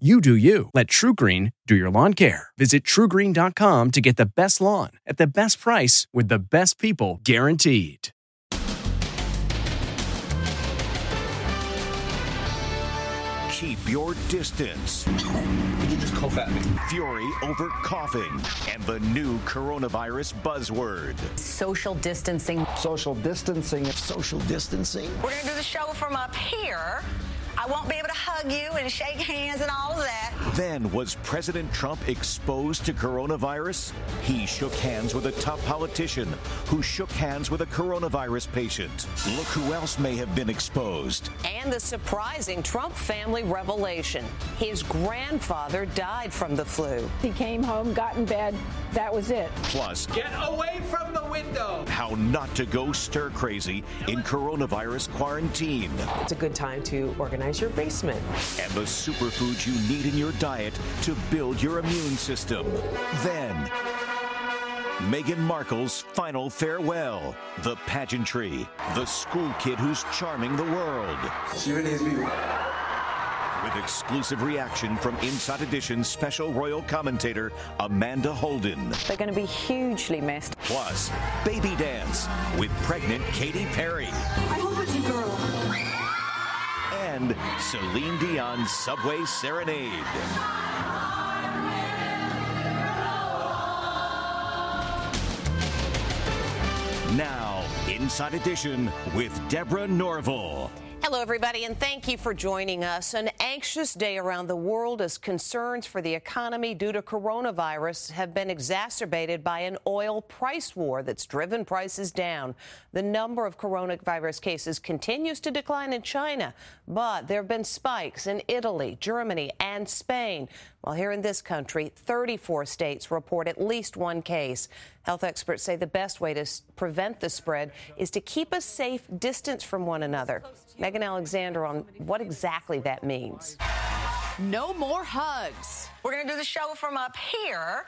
You do you. Let TruGreen do your lawn care. Visit trugreen.com to get the best lawn at the best price with the best people guaranteed. Keep your distance. Did you just cough at me? Fury over coughing and the new coronavirus buzzword. Social distancing. Social distancing. Social distancing. We're going to do the show from up here. I won't be able to hug you and shake hands and all of that. Then was President Trump exposed to coronavirus? He shook hands with a top politician who shook hands with a coronavirus patient. Look who else may have been exposed. And the surprising Trump family revelation. His grandfather died from the flu. He came home, got in bed. That was it. Plus, get away from the window. How not to go stir crazy in coronavirus quarantine. It's a good time to organize your basement. And the superfoods you need in your diet to build your immune system. Then, Meghan Markle's final farewell, the pageantry, the school kid who's charming the world. She really is beautiful. With exclusive reaction from Inside Edition's special royal commentator Amanda Holden. They're going to be hugely missed. Plus, Baby Dance with pregnant Katy Perry. Celine Dion's Subway Serenade. Now, Inside Edition with Deborah Norville. Hello, everybody, and thank you for joining us. An anxious day around the world as concerns for the economy due to coronavirus have been exacerbated by an oil price war that's driven prices down. The number of coronavirus cases continues to decline in China, but there have been spikes in Italy, Germany, and Spain. While here in this country, 34 states report at least one case. Health experts say the best way to prevent the spread is to keep a safe distance from one another. Megan Alexander on what exactly that means. No more hugs. We're going to do the show from up here.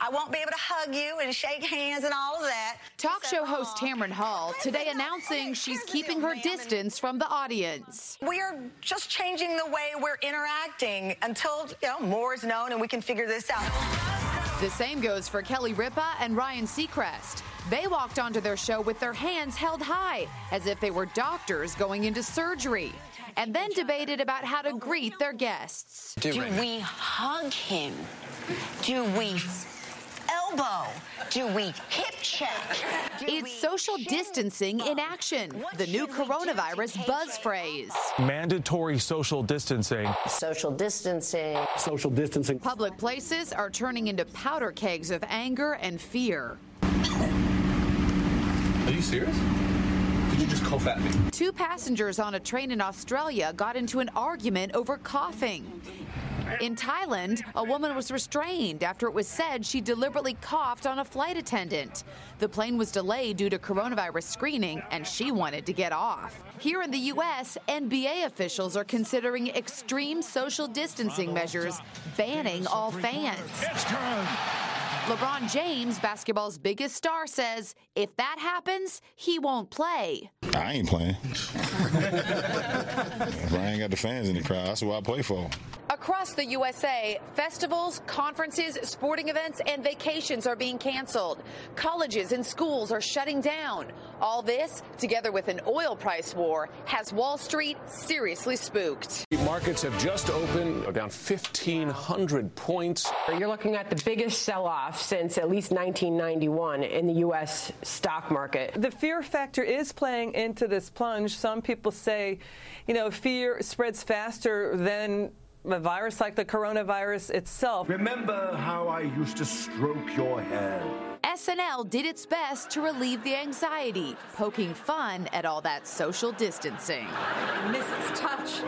I won't be able to hug you and shake hands and all of that. Talk show uh, host Tamron Hall today announcing she's keeping her distance from the audience. We are just changing the way we're interacting until you know more is known and we can figure this out. The same goes for Kelly Ripa and Ryan Seacrest. They walked onto their show with their hands held high, as if they were doctors going into surgery, and then debated about how to greet their guests. Do we hug him? Do we elbow? Do we hip check? Do It's social shin distancing in action, What the new should we do to coronavirus buzz it? phrase. Mandatory social distancing. Social distancing. Social distancing. Public places are turning into powder kegs of anger and fear. Are you serious? Did you just cough at me? Two passengers on a train in Australia got into an argument over coughing. In Thailand, a woman was restrained after it was said she deliberately coughed on a flight attendant. The plane was delayed due to coronavirus screening, and she wanted to get off. Here in the U.S., NBA officials are considering extreme social distancing measures, banning all fans. LeBron James, basketball's biggest star, says if that happens, he won't play. I ain't playing. if I ain't got the fans in the crowd, that's what I play for. Across the USA, festivals, conferences, sporting events, and vacations are being canceled. Colleges and schools are shutting down. All this, together with an oil price war, has Wall Street seriously spooked. Markets have just opened down 1,500 points. You're looking at the biggest sell off since at least 1991 in the U.S. stock market. The fear factor is playing into this plunge. Some people say, you know, fear spreads faster than a virus like the coronavirus itself. Remember how I used to stroke your hair? SNL did its best to relieve the anxiety, poking fun at all that social distancing. Miss its touch.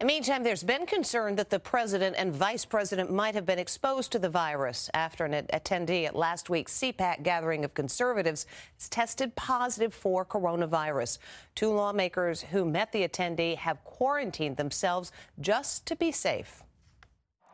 In the meantime, there's been concern that the president and vice president might have been exposed to the virus after an attendee at last week's CPAC gathering of conservatives tested positive for coronavirus. Two lawmakers who met the attendee have quarantined themselves just to be safe.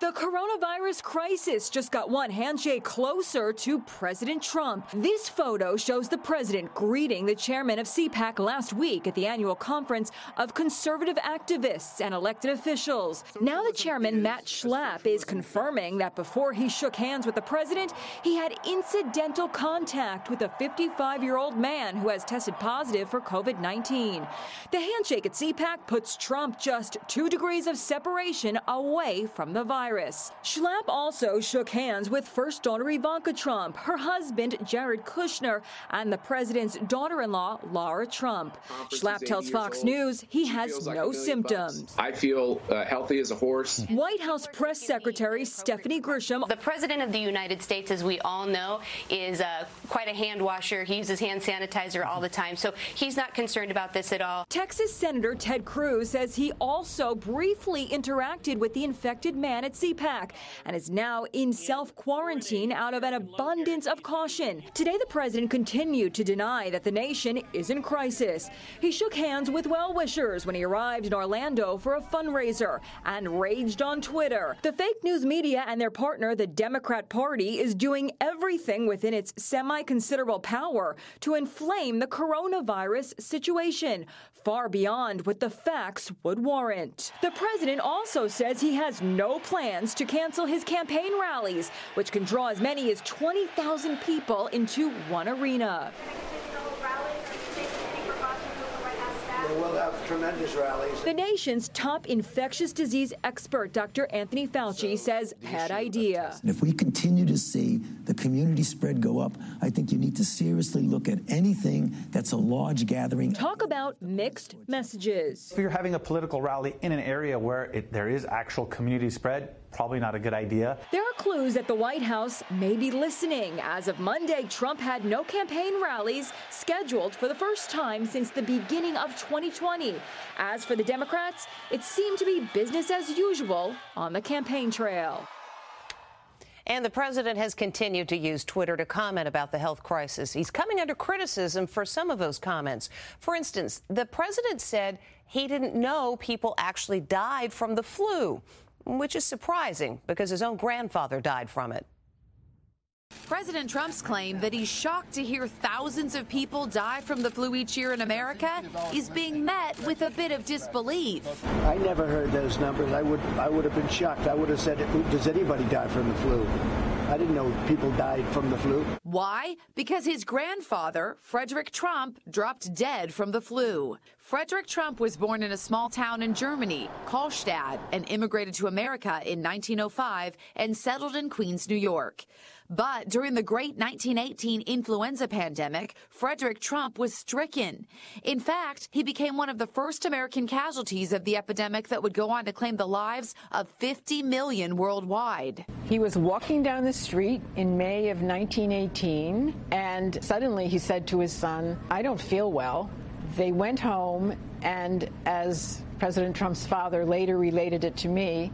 The coronavirus crisis just got one handshake closer to President Trump. This photo shows the president greeting the chairman of CPAC last week at the annual conference of conservative activists and elected officials. Now the chairman, Matt Schlapp, is confirming that before he shook hands with the president, he had incidental contact with a 55 year old man who has tested positive for COVID 19. The handshake at CPAC puts Trump just two degrees of separation away from the virus virus. Schlapp also shook hands with first daughter Ivanka Trump, her husband Jared Kushner, and the president's daughter in law, Lara Trump. Schlapp tells Fox old. News he, he has like no symptoms. Bucks. I feel uh, healthy as a horse. White House Press Secretary Stephanie Grisham. The President of the United States, as we all know, is uh, quite a hand washer. He uses hand sanitizer all the time, so he's not concerned about this at all. Texas Senator Ted Cruz says he also briefly interacted with the infected man at CPAC and is now in self quarantine out of an abundance of caution. Today, the president continued to deny that the nation is in crisis. He shook hands with well wishers when he arrived in Orlando for a fundraiser and raged on Twitter. The fake news media and their partner, the Democrat Party, is doing everything within its semi considerable power to inflame the coronavirus situation, far beyond what the facts would warrant. The president also says he has no plans to cancel his campaign rallies, which can draw as many as 20,000 people into one arena. will have tremendous rallies. The nation's top infectious disease expert, Dr. Anthony Fauci, so says bad idea. And If we continue to see the community spread go up, I think you need to seriously look at anything that's a large gathering. Talk about mixed messages. If you're having a political rally in an area where it, there is actual community spread, probably not a good idea. There are clues that the White House may be listening. As of Monday, Trump had no campaign rallies scheduled for the first time since the beginning of 2020. As for the Democrats, it seemed to be business as usual on the campaign trail. And the president has continued to use Twitter to comment about the health crisis. He's coming under criticism for some of those comments. For instance, the president said he didn't know people actually died from the flu which is surprising because his own grandfather died from it. President Trump's claim that he's shocked to hear thousands of people die from the flu each year in America is being met with a bit of disbelief. I never heard those numbers. I would I would have been shocked. I would have said, "Does anybody die from the flu?" I didn't know people died from the flu. Why? Because his grandfather, Frederick Trump, dropped dead from the flu. Frederick Trump was born in a small town in Germany, Kallstadt, and immigrated to America in 1905 and settled in Queens, New York. But during the great 1918 influenza pandemic, Frederick Trump was stricken. In fact, he became one of the first American casualties of the epidemic that would go on to claim the lives of 50 million worldwide. He was walking down the street in May of 1918, and suddenly he said to his son, I don't feel well. They went home, and as President Trump's father later related it to me,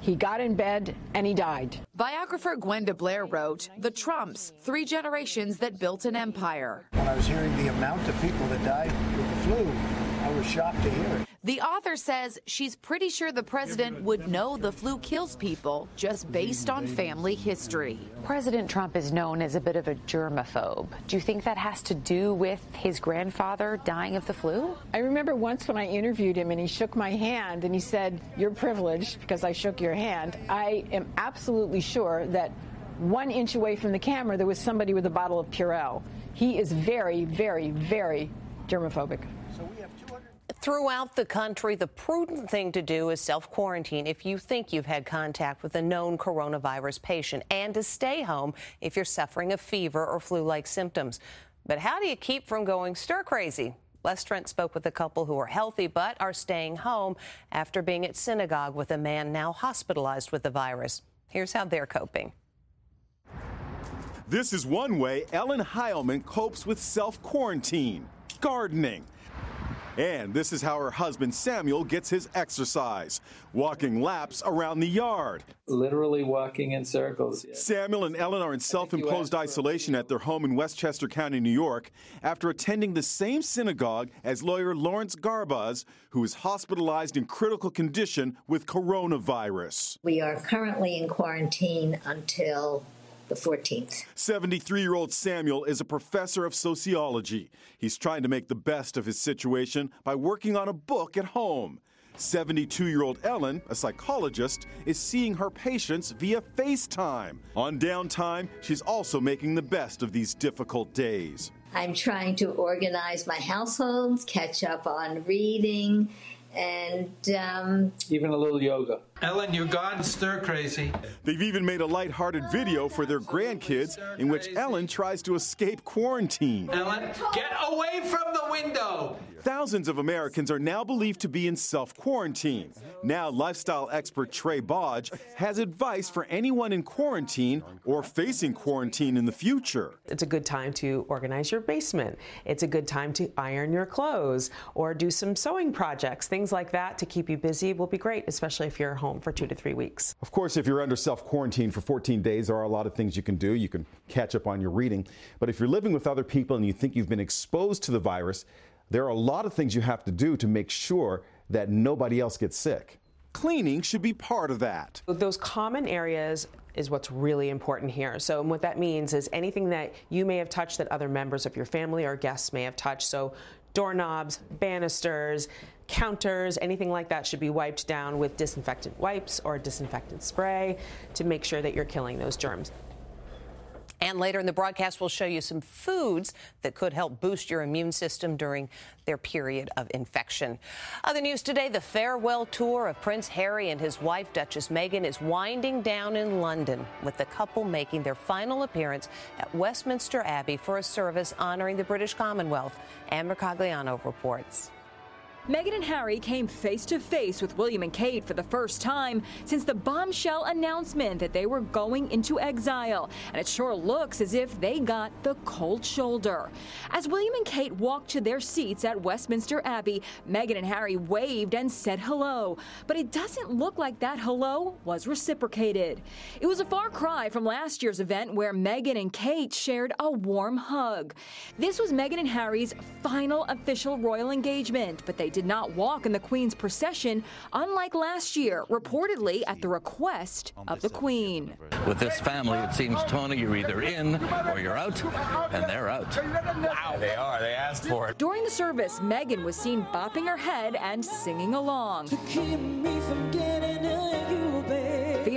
he got in bed and he died. Biographer Gwenda Blair wrote The Trumps, three generations that built an empire. When I was hearing the amount of people that died with the flu, I was shocked to hear it. The author says she's pretty sure the president would know the flu kills people just based on family history. President Trump is known as a bit of a germaphobe. Do you think that has to do with his grandfather dying of the flu? I remember once when I interviewed him and he shook my hand and he said, You're privileged because I shook your hand. I am absolutely sure that one inch away from the camera there was somebody with a bottle of Purell. He is very, very, very germophobic. Throughout the country, the prudent thing to do is self quarantine if you think you've had contact with a known coronavirus patient and to stay home if you're suffering a fever or flu like symptoms. But how do you keep from going stir crazy? Les Trent spoke with a couple who are healthy but are staying home after being at synagogue with a man now hospitalized with the virus. Here's how they're coping. This is one way Ellen Heilman copes with self quarantine gardening. And this is how her husband Samuel gets his exercise walking laps around the yard. Literally walking in circles. Yes. Samuel and Ellen are in self imposed isolation at their home in Westchester County, New York, after attending the same synagogue as lawyer Lawrence Garbuz, who is hospitalized in critical condition with coronavirus. We are currently in quarantine until the 14th. 73 year old Samuel is a professor of sociology. He's trying to make the best of his situation by working on a book at home. 72 year old Ellen, a psychologist, is seeing her patients via FaceTime. On downtime, she's also making the best of these difficult days. I'm trying to organize my household, catch up on reading, and um, even a little yoga. Ellen, you're gone stir crazy. They've even made a light-hearted video for their grandkids in which Ellen tries to escape quarantine. Ellen, get away from the window. Thousands of Americans are now believed to be in self quarantine. Now, lifestyle expert Trae Bodge has advice for anyone in quarantine or facing quarantine in the future. It's a good time to organize your basement. It's a good time to iron your clothes or do some sewing projects. Things like that to keep you busy will be great, especially if you're home for two to three weeks. Of course, if you're under self quarantine for 14 days, there are a lot of things you can do. You can catch up on your reading. But if you're living with other people and you think you've been exposed to the virus, there are a lot of things you have to do to make sure that nobody else gets sick. Cleaning should be part of that. Those common areas is what's really important here. So, what that means is anything that you may have touched that other members of your family or guests may have touched. So, doorknobs, banisters, counters, anything like that should be wiped down with disinfectant wipes or disinfectant spray to make sure that you're killing those germs. And later in the broadcast, we'll show you some foods that could help boost your immune system during their period of infection. Other news today the farewell tour of Prince Harry and his wife, Duchess Meghan, is winding down in London, with the couple making their final appearance at Westminster Abbey for a service honoring the British Commonwealth. Anne Mercogliano reports. Meghan and Harry came face to face with William and Kate for the first time since the bombshell announcement that they were going into exile. And it sure looks as if they got the cold shoulder. As William and Kate walked to their seats at Westminster Abbey, Meghan and Harry waved and said hello. But it doesn't look like that hello was reciprocated. It was a far cry from last year's event where Meghan and Kate shared a warm hug. This was Meghan and Harry's final official royal engagement, but they did not walk in the Queen's procession, unlike last year, reportedly at the request of the Queen. With this family, it seems, Tony, you're either in or you're out, and they're out. Wow, they are. They asked for it. During the service, Meghan was seen bopping her head and singing along.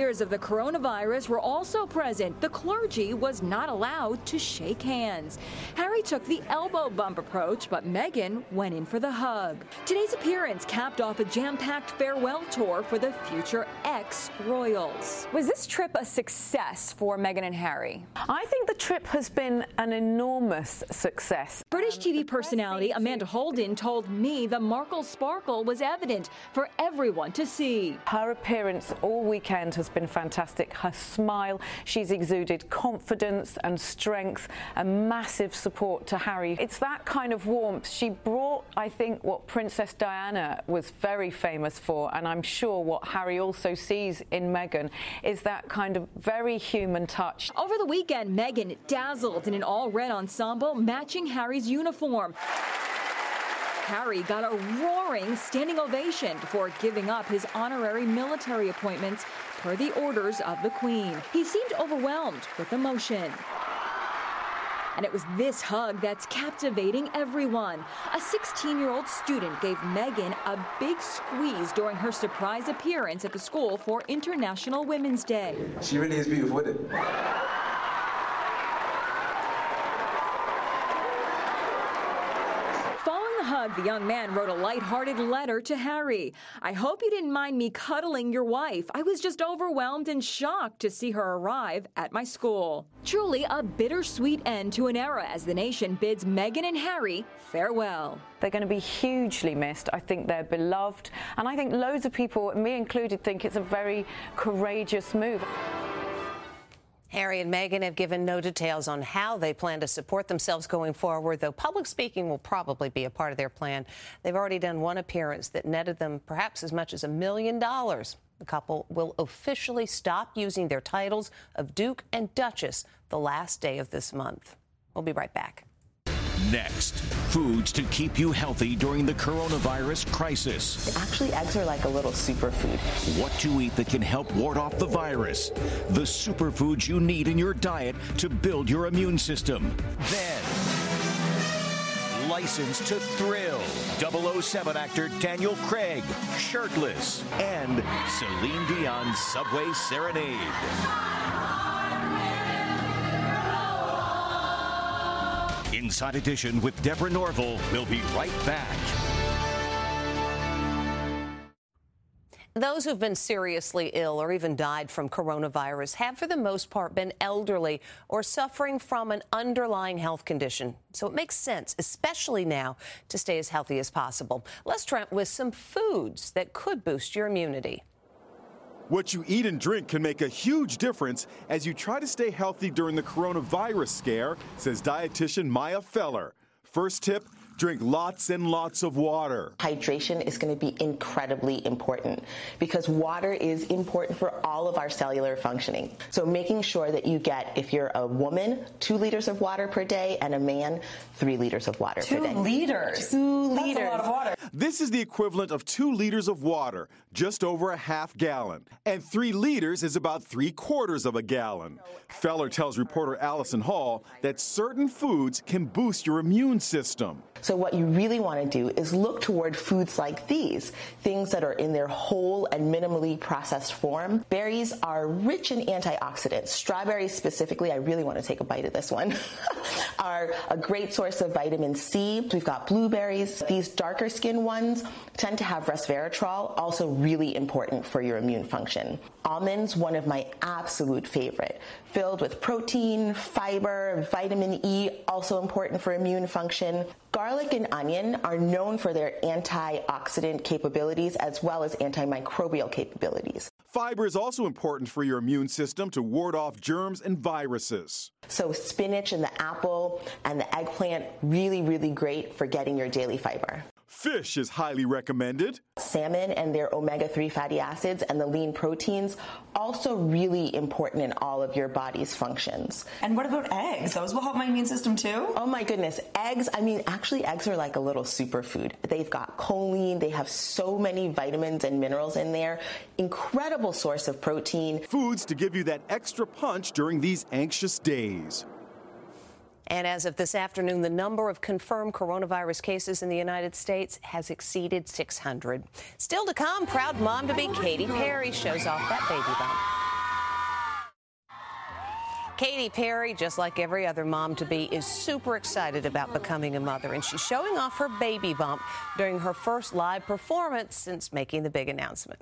Fears of the coronavirus were also present. The clergy was not allowed to shake hands. Harry took the elbow bump approach, but Meghan went in for the hug. Today's appearance capped off a jam packed farewell tour for the future ex royals. Was this trip a success for Meghan and Harry? I think the trip has been an enormous success. British TV personality Amanda Holden told me the Markle sparkle was evident for everyone to see. Her appearance all weekend has been fantastic. Her smile, she's exuded confidence and strength and massive support to Harry. It's that kind of warmth. She brought, I think, what Princess Diana was very famous for, and I'm sure what Harry also sees in Meghan is that kind of very human touch. Over the weekend, Meghan dazzled in an all red ensemble matching Harry's uniform. Harry got a roaring standing ovation before giving up his honorary military appointments per the orders of the Queen. He seemed overwhelmed with emotion. And it was this hug that's captivating everyone. A 16 year old student gave Meghan a big squeeze during her surprise appearance at the school for International Women's Day. She really is beautiful, isn't it? Hug, the young man wrote a light-hearted letter to Harry. I hope you didn't mind me cuddling your wife. I was just overwhelmed and shocked to see her arrive at my school. Truly a bittersweet end to an era as the nation bids Meghan and Harry farewell. They're going to be hugely missed. I think they're beloved. And I think loads of people, me included, think it's a very courageous move. Harry and Meghan have given no details on how they plan to support themselves going forward, though public speaking will probably be a part of their plan. They've already done one appearance that netted them perhaps as much as a million dollars. The couple will officially stop using their titles of Duke and Duchess the last day of this month. We'll be right back. Next, foods to keep you healthy during the coronavirus crisis. Actually, eggs are like a little superfood. What to eat that can help ward off the virus. The superfoods you need in your diet to build your immune system. Then, License to Thrill. 007 actor Daniel Craig, shirtless, and Celine Dion's Subway Serenade. Inside Edition with Deborah Norville. We'll be right back. Those who've been seriously ill or even died from coronavirus have, for the most part, been elderly or suffering from an underlying health condition. So it makes sense, especially now, to stay as healthy as possible. Let's try with some foods that could boost your immunity. What you eat and drink can make a huge difference as you try to stay healthy during the coronavirus scare, says dietitian Maya Feller. First tip Drink lots and lots of water. Hydration is going to be incredibly important because water is important for all of our cellular functioning. So making sure that you get, if you're a woman, two liters of water per day, and a man, three liters of water two per day. liters. Two That's liters. a lot of water. This is the equivalent of two liters of water, just over a half gallon. And three liters is about three quarters of a gallon. Feller tells reporter Allison Hall that certain foods can boost your immune system. So what you really want to do is look toward foods like these, things that are in their whole and minimally processed form. Berries are rich in antioxidants. Strawberries specifically, I really want to take a bite of this one, are a great source of vitamin C. We've got blueberries. These darker skin ones tend to have resveratrol, also really important for your immune function. Almonds, one of my absolute favorite, filled with protein, fiber, vitamin E, also important for immune function. Garlic and onion are known for their antioxidant capabilities as well as antimicrobial capabilities. Fiber is also important for your immune system to ward off germs and viruses. So spinach and the apple and the eggplant, really, really great for getting your daily fiber. Fish is highly recommended. Salmon and their omega 3 fatty acids and the lean proteins, also really important in all of your body's functions. And what about eggs? Those will help my immune system too? Oh my goodness. Eggs, I mean, actually, eggs are like a little superfood. They've got choline, they have so many vitamins and minerals in there. Incredible source of protein. Foods to give you that extra punch during these anxious days. And as of this afternoon, the number of confirmed coronavirus cases in the United States has exceeded 600. Still to come, proud mom to be Katy Perry shows off that baby bump. Katy Perry, just like every other mom to be, is super excited about becoming a mother, and she's showing off her baby bump during her first live performance since making the big announcement.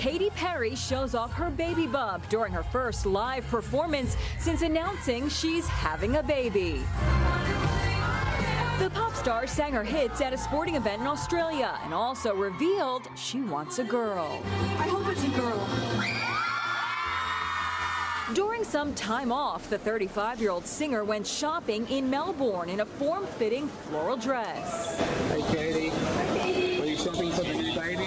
Katy Perry shows off her baby bump during her first live performance since announcing she's having a baby. The pop star sang her hits at a sporting event in Australia and also revealed she wants a girl. I hope it's a girl. During some time off, the 35 year old singer went shopping in Melbourne in a form fitting floral dress. Hey, Katy. Are you shopping for the new baby?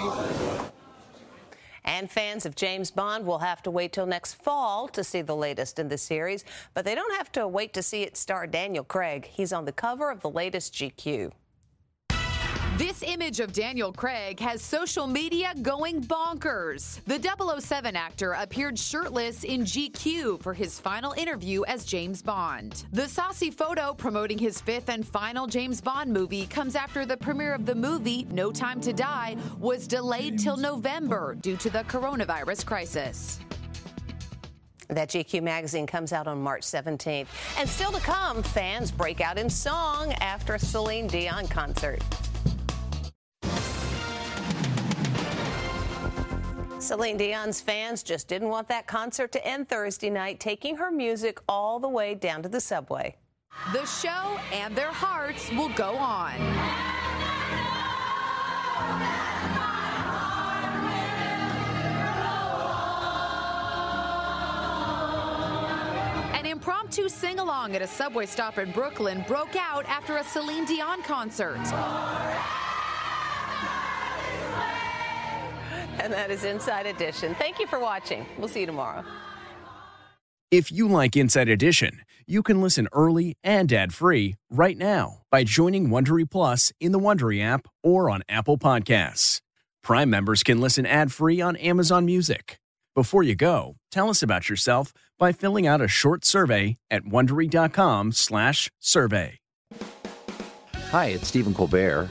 And fans of James Bond will have to wait till next fall to see the latest in the series, but they don't have to wait to see it star Daniel Craig. He's on the cover of the latest GQ. This image of Daniel Craig has social media going bonkers. The 007 actor appeared shirtless in GQ for his final interview as James Bond. The saucy photo promoting his fifth and final James Bond movie comes after the premiere of the movie No Time to Die was delayed till November due to the coronavirus crisis. That GQ magazine comes out on March 17th. And still to come, fans break out in song after Celine Dion concert. Celine Dion's fans just didn't want that concert to end Thursday night, taking her music all the way down to the subway. The show and their hearts will go on. An impromptu sing along at a subway stop in Brooklyn broke out after a Celine Dion concert. And that is Inside Edition. Thank you for watching. We'll see you tomorrow. If you like Inside Edition, you can listen early and ad-free right now by joining Wondery Plus in the Wondery app or on Apple Podcasts. Prime members can listen ad-free on Amazon Music. Before you go, tell us about yourself by filling out a short survey at wondery.com/survey. Hi, it's Stephen Colbert,